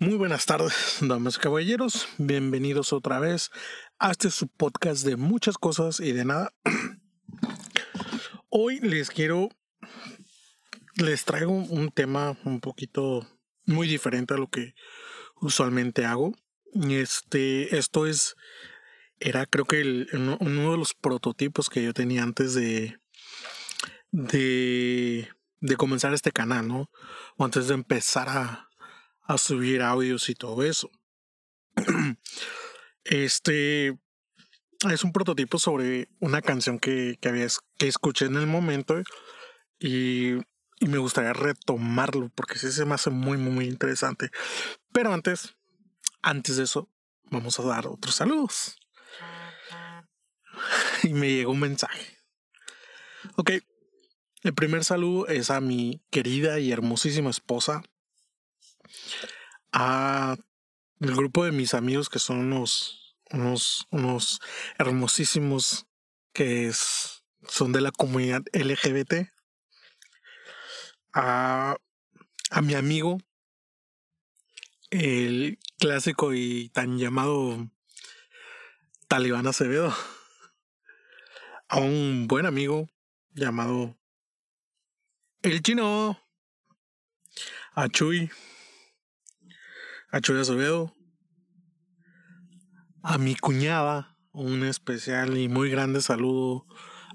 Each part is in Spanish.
Muy buenas tardes, damas y caballeros. Bienvenidos otra vez a este su podcast de muchas cosas y de nada. Hoy les quiero, les traigo un tema un poquito muy diferente a lo que usualmente hago. Este, esto es, era creo que el, uno de los prototipos que yo tenía antes de, de, de comenzar este canal, ¿no? O antes de empezar a, a subir audios y todo eso. Este es un prototipo sobre una canción que, que, había, que escuché en el momento y, y, me gustaría retomarlo porque sí se me hace muy, muy, muy interesante. Pero antes, antes de eso, vamos a dar otros saludos. Y me llegó un mensaje. Ok, el primer saludo es a mi querida y hermosísima esposa, a el grupo de mis amigos que son unos, unos, unos hermosísimos que es, son de la comunidad LGBT. A, a mi amigo, el clásico y tan llamado Talibán Acevedo. A un buen amigo llamado El Chino. A Chuy a Chuy Acevedo, a mi cuñada, un especial y muy grande saludo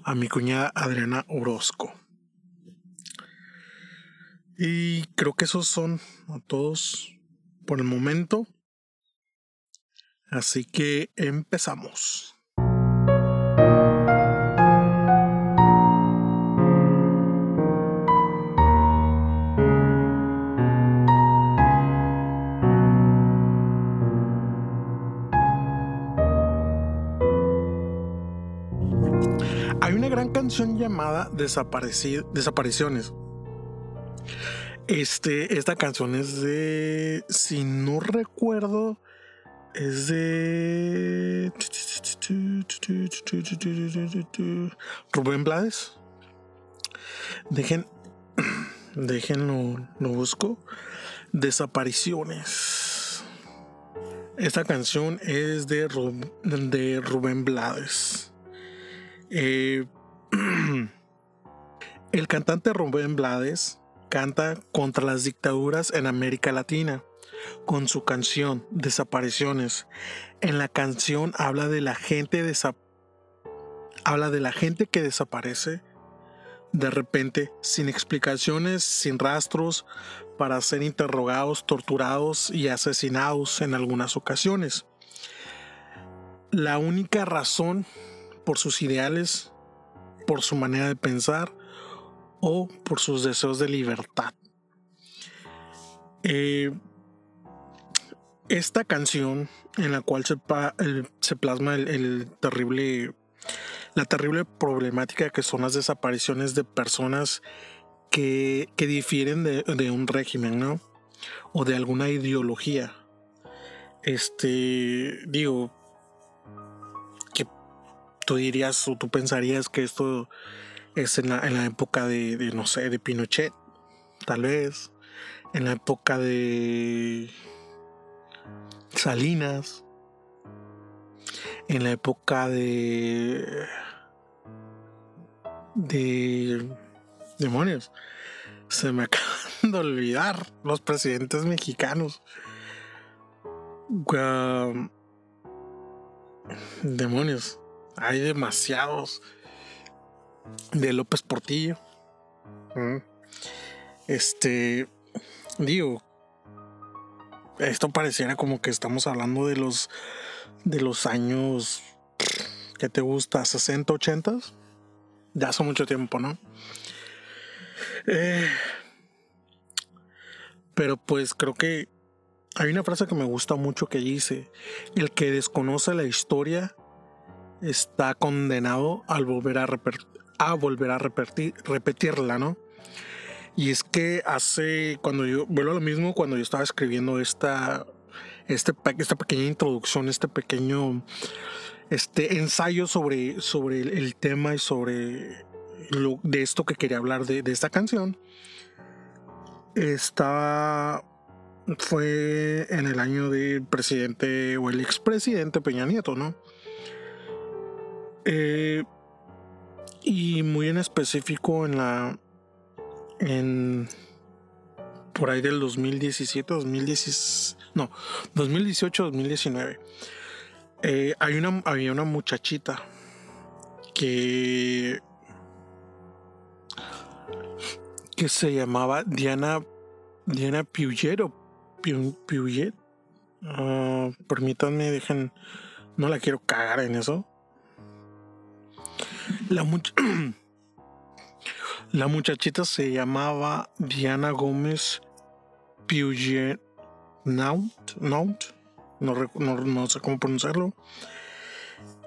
a mi cuñada Adriana Orozco. Y creo que esos son a todos por el momento. Así que empezamos. Canción llamada Desapariciones. Este, esta canción es de, si no recuerdo, es de Rubén Blades. Dejen, déjenlo, lo busco. Desapariciones. Esta canción es de Rubén Blades. Eh, El cantante Rubén Blades canta contra las dictaduras en América Latina con su canción Desapariciones. En la canción habla de la gente habla de la gente que desaparece de repente sin explicaciones, sin rastros para ser interrogados, torturados y asesinados en algunas ocasiones. La única razón por sus ideales por su manera de pensar o por sus deseos de libertad. Eh, esta canción en la cual se, plasma el, terrible, la terrible problemática que son las desapariciones de personas que, que difieren de, de, un régimen, ¿no? O de alguna ideología. Este, digo, tú dirías o tú pensarías que esto es en la, época de, no sé, de Pinochet, tal vez, en la época de Salinas, en la época de... de... demonios. Se me acaban de olvidar los presidentes mexicanos. demonios. Hay demasiados de López Portillo. Este, digo, esto pareciera como que estamos hablando de los de los años que te gusta 60, 80 ya hace mucho tiempo, ¿no? Eh, pero pues creo que hay una frase que me gusta mucho que dice, el que desconoce la historia está condenado al volver a, a volver a repetir, repetirla, ¿no? Y es que hace, cuando yo, vuelvo a lo mismo, cuando yo estaba escribiendo esta, este, esta pequeña introducción, este pequeño este ensayo sobre, sobre el, tema y sobre lo, de esto que quería hablar de, de esta canción, estaba fue en el año del presidente o el expresidente Peña Nieto, ¿no? Eh, y muy en específico en la. En. Por ahí del 2017, 2016. No, 2018, 2019. Eh, hay una, había una muchachita que. que se llamaba Diana. Diana Piuget Piuget. Ah, permítanme, dejen. No la quiero cagar en eso. La, la muchachita se llamaba Diana Gómez Puget Naut, no, no, sé cómo pronunciarlo.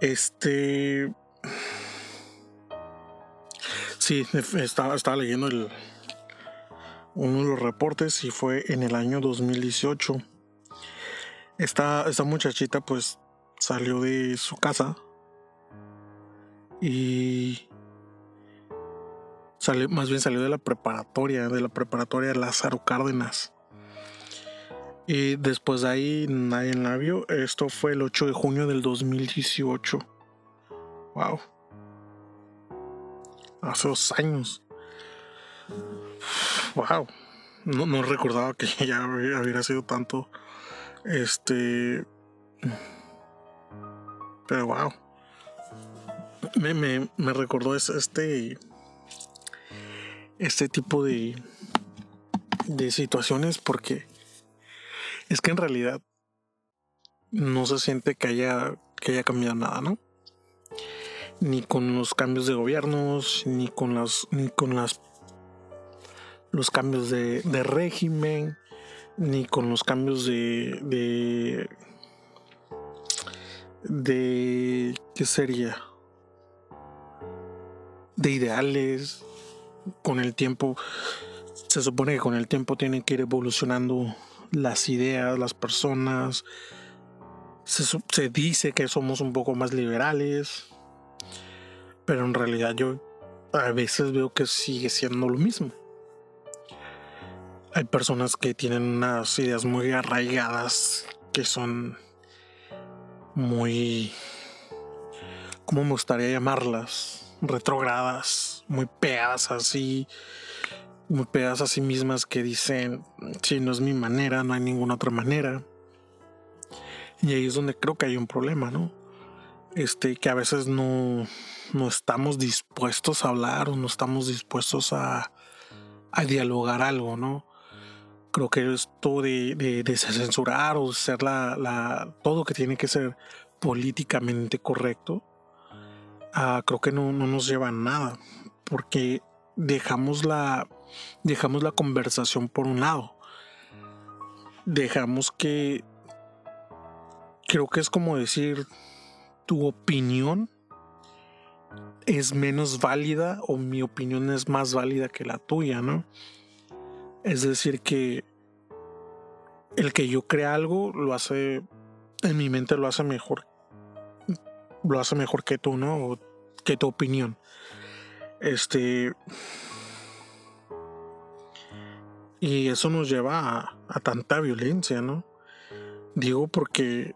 Este. Sí, estaba, estaba leyendo el, uno de los reportes y fue en el año 2018. Esta, esta muchachita pues salió de su casa y salió, más bien salió de la preparatoria, de la preparatoria Lázaro Cárdenas. Y después de ahí nadie la vio. Esto fue el 8 de junio del 2018. Wow. Hace dos años. Wow. No, no recordaba que ya hubiera sido tanto. Este. Pero wow me, me, recordó este, este tipo de, de situaciones porque es que en realidad no se siente que haya, que haya cambiado nada, ¿no? Ni con los cambios de gobiernos, ni con las, ni con las los cambios de, de régimen, ni con los cambios de, de de qué sería de ideales. Con el tiempo, se supone que con el tiempo tienen que ir evolucionando las ideas, las personas. Se, se dice que somos un poco más liberales, pero en realidad yo a veces veo que sigue siendo lo mismo. Hay personas que tienen unas ideas muy arraigadas, que son muy... ¿Cómo me gustaría llamarlas? Retrógradas, muy pegadas así, muy pegadas a sí mismas que dicen, si no es mi manera, no hay ninguna otra manera. Y ahí es donde creo que hay un problema, ¿no? Este, que a veces no, no estamos dispuestos a hablar o no estamos dispuestos a, a dialogar algo, ¿no? Creo que esto de, de, censurar o ser la, todo que tiene que ser políticamente correcto, Ah, creo que no, nos lleva a nada, porque dejamos la, dejamos la conversación por un lado. Dejamos que, creo que es como decir, tu opinión es menos válida o mi opinión es más válida que la tuya, ¿no? Es decir, que el que yo crea algo lo hace, en mi mente lo hace mejor, lo hace mejor que tú, ¿no? que tu opinión. Este. Y eso nos lleva a, tanta violencia, ¿no? Digo porque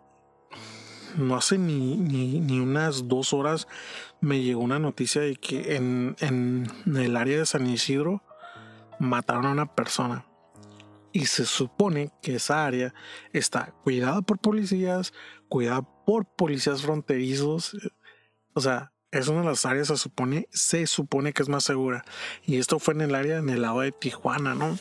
no hace ni, ni, unas dos horas me llegó una noticia de que en, en, el área de San Isidro mataron a una persona. Y se supone que esa área está cuidada por policías, cuidada por policías fronterizos. O sea, es una de las áreas se supone, se supone que es más segura. Y esto fue en el área, en el lado de Tijuana, ¿no?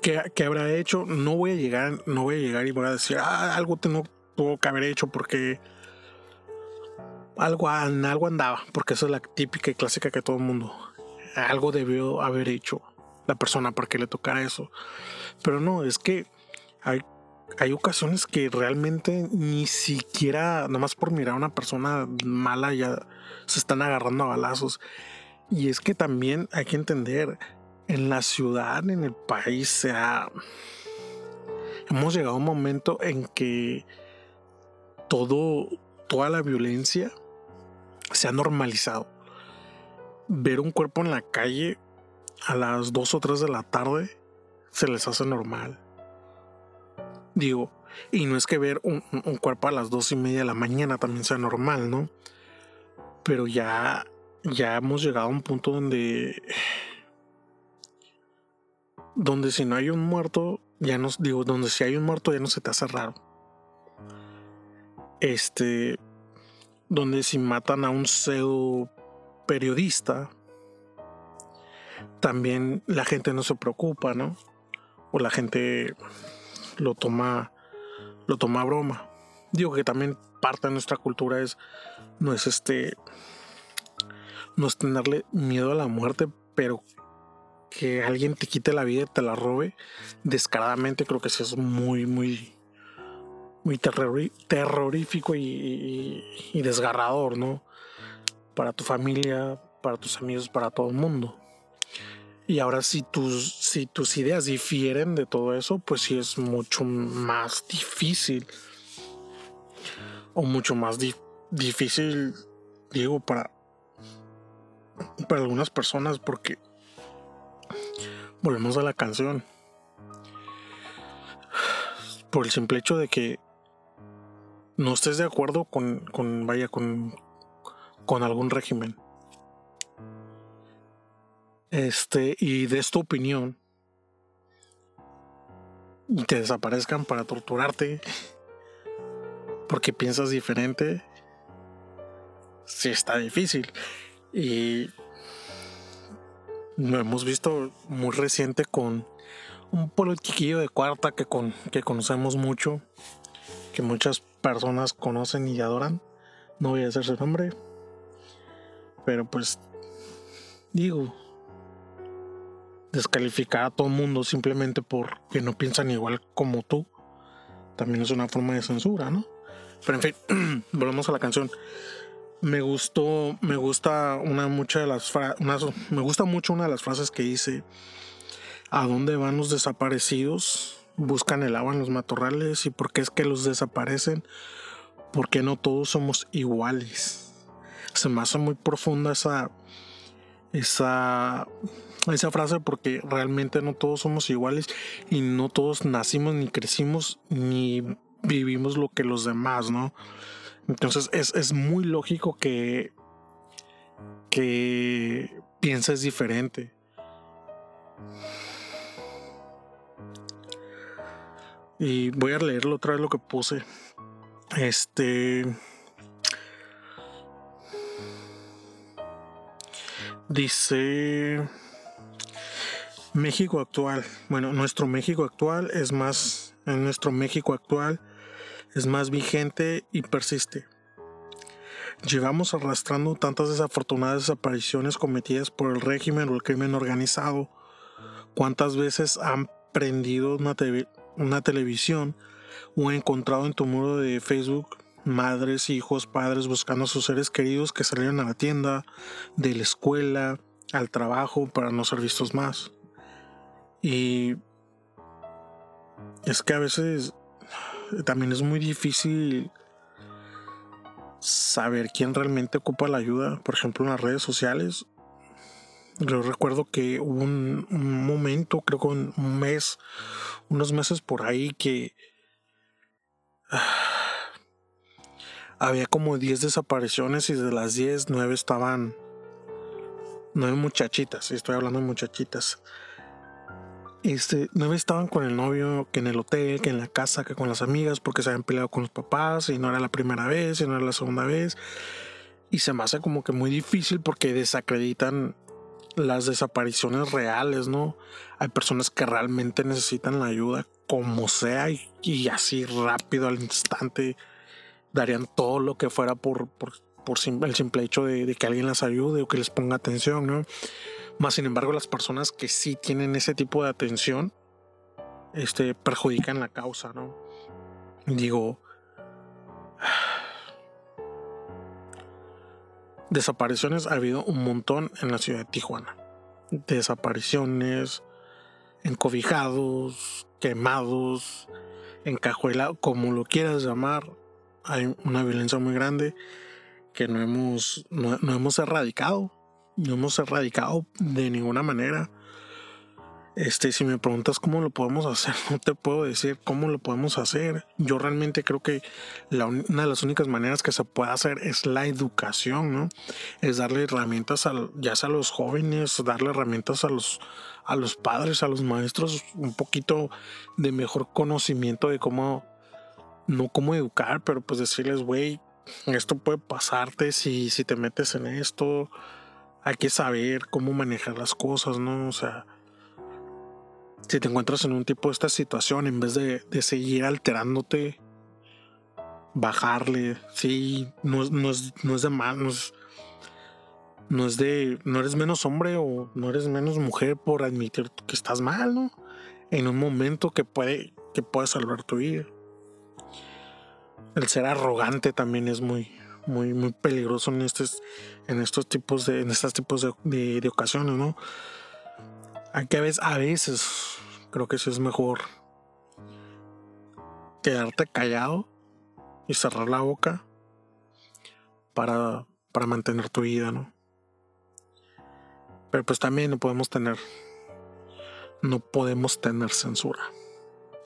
¿Qué, habrá hecho? No voy a llegar, no voy a llegar y voy a decir, ah, algo tengo, tuvo que haber hecho porque algo, algo andaba, porque esa es la típica y clásica que todo el mundo. Algo debió haber hecho la persona para que le tocara eso. Pero no, es que hay hay ocasiones que realmente ni siquiera, nomás por mirar a una persona mala, ya se están agarrando a balazos. Y es que también hay que entender, en la ciudad, en el país, sea, hemos llegado a un momento en que todo, toda la violencia se ha normalizado. Ver un cuerpo en la calle a las 2 o 3 de la tarde se les hace normal Digo, y no es que ver un, cuerpo a las dos y media de la mañana también sea normal, ¿no? Pero ya, ya hemos llegado a un punto donde, donde si no hay un muerto, ya no, digo, donde si hay un muerto ya no se te hace raro. Este, donde si matan a un pseudo periodista, también la gente no se preocupa, ¿no? O la gente lo toma, lo toma a broma. Digo que también parte de nuestra cultura es, no es este, no es tenerle miedo a la muerte, pero que alguien te quite la vida y te la robe descaradamente, creo que eso es muy, muy, muy terrorífico y, y, desgarrador, ¿no? Para tu familia, para tus amigos, para todo el mundo. Y ahora si tus, si tus ideas difieren de todo eso, pues sí es mucho más difícil. O mucho más difícil, digo, para, para algunas personas, porque volvemos a la canción. Por el simple hecho de que no estés de acuerdo con, con vaya, con, con algún régimen este, y de tu opinión y te desaparezcan para torturarte porque piensas diferente, sí está difícil. Y lo hemos visto muy reciente con un politiquillo de cuarta que, con, que conocemos mucho, que muchas personas conocen y adoran. No voy a hacer su nombre, pero pues digo, descalificar a todo mundo simplemente porque no piensan igual como tú, también es una forma de censura, ¿no? Pero en fin, volvemos a la canción. Me gustó, me gusta una mucha de las me gusta mucho una de las frases que dice ¿A dónde van los desaparecidos? Buscan el agua en los matorrales y por qué es que los desaparecen? Porque no todos somos iguales. Se me hace muy profunda esa esa esa frase porque realmente no todos somos iguales y no todos nacimos ni crecimos ni vivimos lo que los demás, ¿no? Entonces es, muy lógico que, que pienses diferente. Y voy a leerlo otra vez lo que puse. Este. Dice. México actual. Bueno, nuestro México actual es más, en nuestro México actual es más vigente y persiste. Llevamos arrastrando tantas desafortunadas desapariciones cometidas por el régimen o el crimen organizado. ¿Cuántas veces han prendido una, una televisión o encontrado en tu muro de Facebook madres, hijos, padres buscando a sus seres queridos que salieron a la tienda, de la escuela, al trabajo para no ser vistos más? Y es que a veces también es muy difícil saber quién realmente ocupa la ayuda, por ejemplo en las redes sociales. Yo recuerdo que hubo un, momento, creo que un mes, unos meses por ahí que había como 10 desapariciones y de las 10, 9 estaban, 9 muchachitas, estoy hablando de muchachitas este, nueve estaban con el novio, que en el hotel, que en la casa, que con las amigas, porque se habían peleado con los papás y no era la primera vez y no era la segunda vez. Y se me hace como que muy difícil porque desacreditan las desapariciones reales, ¿no? Hay personas que realmente necesitan la ayuda como sea y, así rápido al instante darían todo lo que fuera por, por, el simple hecho de, de, que alguien las ayude o que les ponga atención, ¿no? Más sin embargo, las personas que sí tienen ese tipo de atención, este, perjudican la causa, ¿no? Digo, desapariciones ha habido un montón en la ciudad de Tijuana. Desapariciones, encobijados, quemados, encajuelados, como lo quieras llamar. Hay una violencia muy grande que no hemos, no hemos erradicado no hemos erradicado de ninguna manera. Este, si me preguntas cómo lo podemos hacer, no te puedo decir cómo lo podemos hacer. Yo realmente creo que la, una de las únicas maneras que se puede hacer es la educación, ¿no? Es darle herramientas a, ya sea a los jóvenes, darle herramientas a los, a los padres, a los maestros, un poquito de mejor conocimiento de cómo, no cómo educar, pero pues decirles, güey, esto puede pasarte si, si te metes en esto. Hay que saber cómo manejar las cosas, ¿no? O sea, si te encuentras en un tipo de esta situación, en vez de, seguir alterándote, bajarle, sí, no, no, es, no es de mal, no es, no es de, no eres menos hombre o no eres menos mujer por admitir que estás mal, ¿no? En un momento que puede, que puede salvar tu vida. El ser arrogante también es muy, muy, muy peligroso en estos, en estos tipos de, en estos tipos de, de ocasiones, ¿no? Aunque a veces, a veces creo que eso es mejor quedarte callado y cerrar la boca para, para mantener tu vida, ¿no? Pero pues también no podemos tener, no podemos tener censura.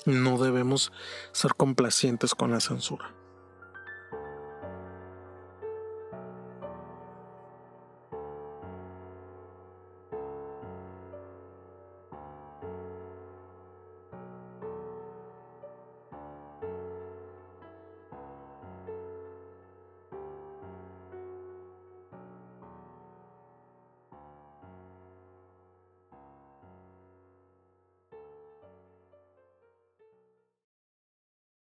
No debemos ser complacientes con la censura.